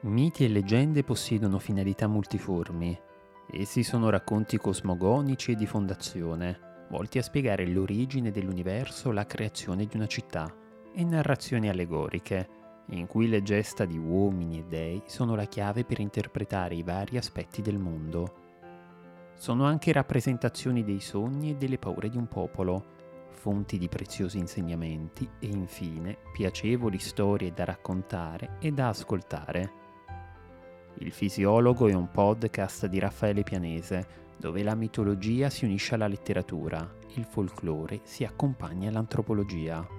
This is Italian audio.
Miti e leggende possiedono finalità multiformi. Essi sono racconti cosmogonici e di fondazione, volti a spiegare l'origine dell'universo la creazione di una città, e narrazioni allegoriche, in cui le gesta di uomini e dei sono la chiave per interpretare i vari aspetti del mondo. Sono anche rappresentazioni dei sogni e delle paure di un popolo, fonti di preziosi insegnamenti e infine piacevoli storie da raccontare e da ascoltare. Il fisiologo è un podcast di Raffaele Pianese, dove la mitologia si unisce alla letteratura, il folklore si accompagna all'antropologia.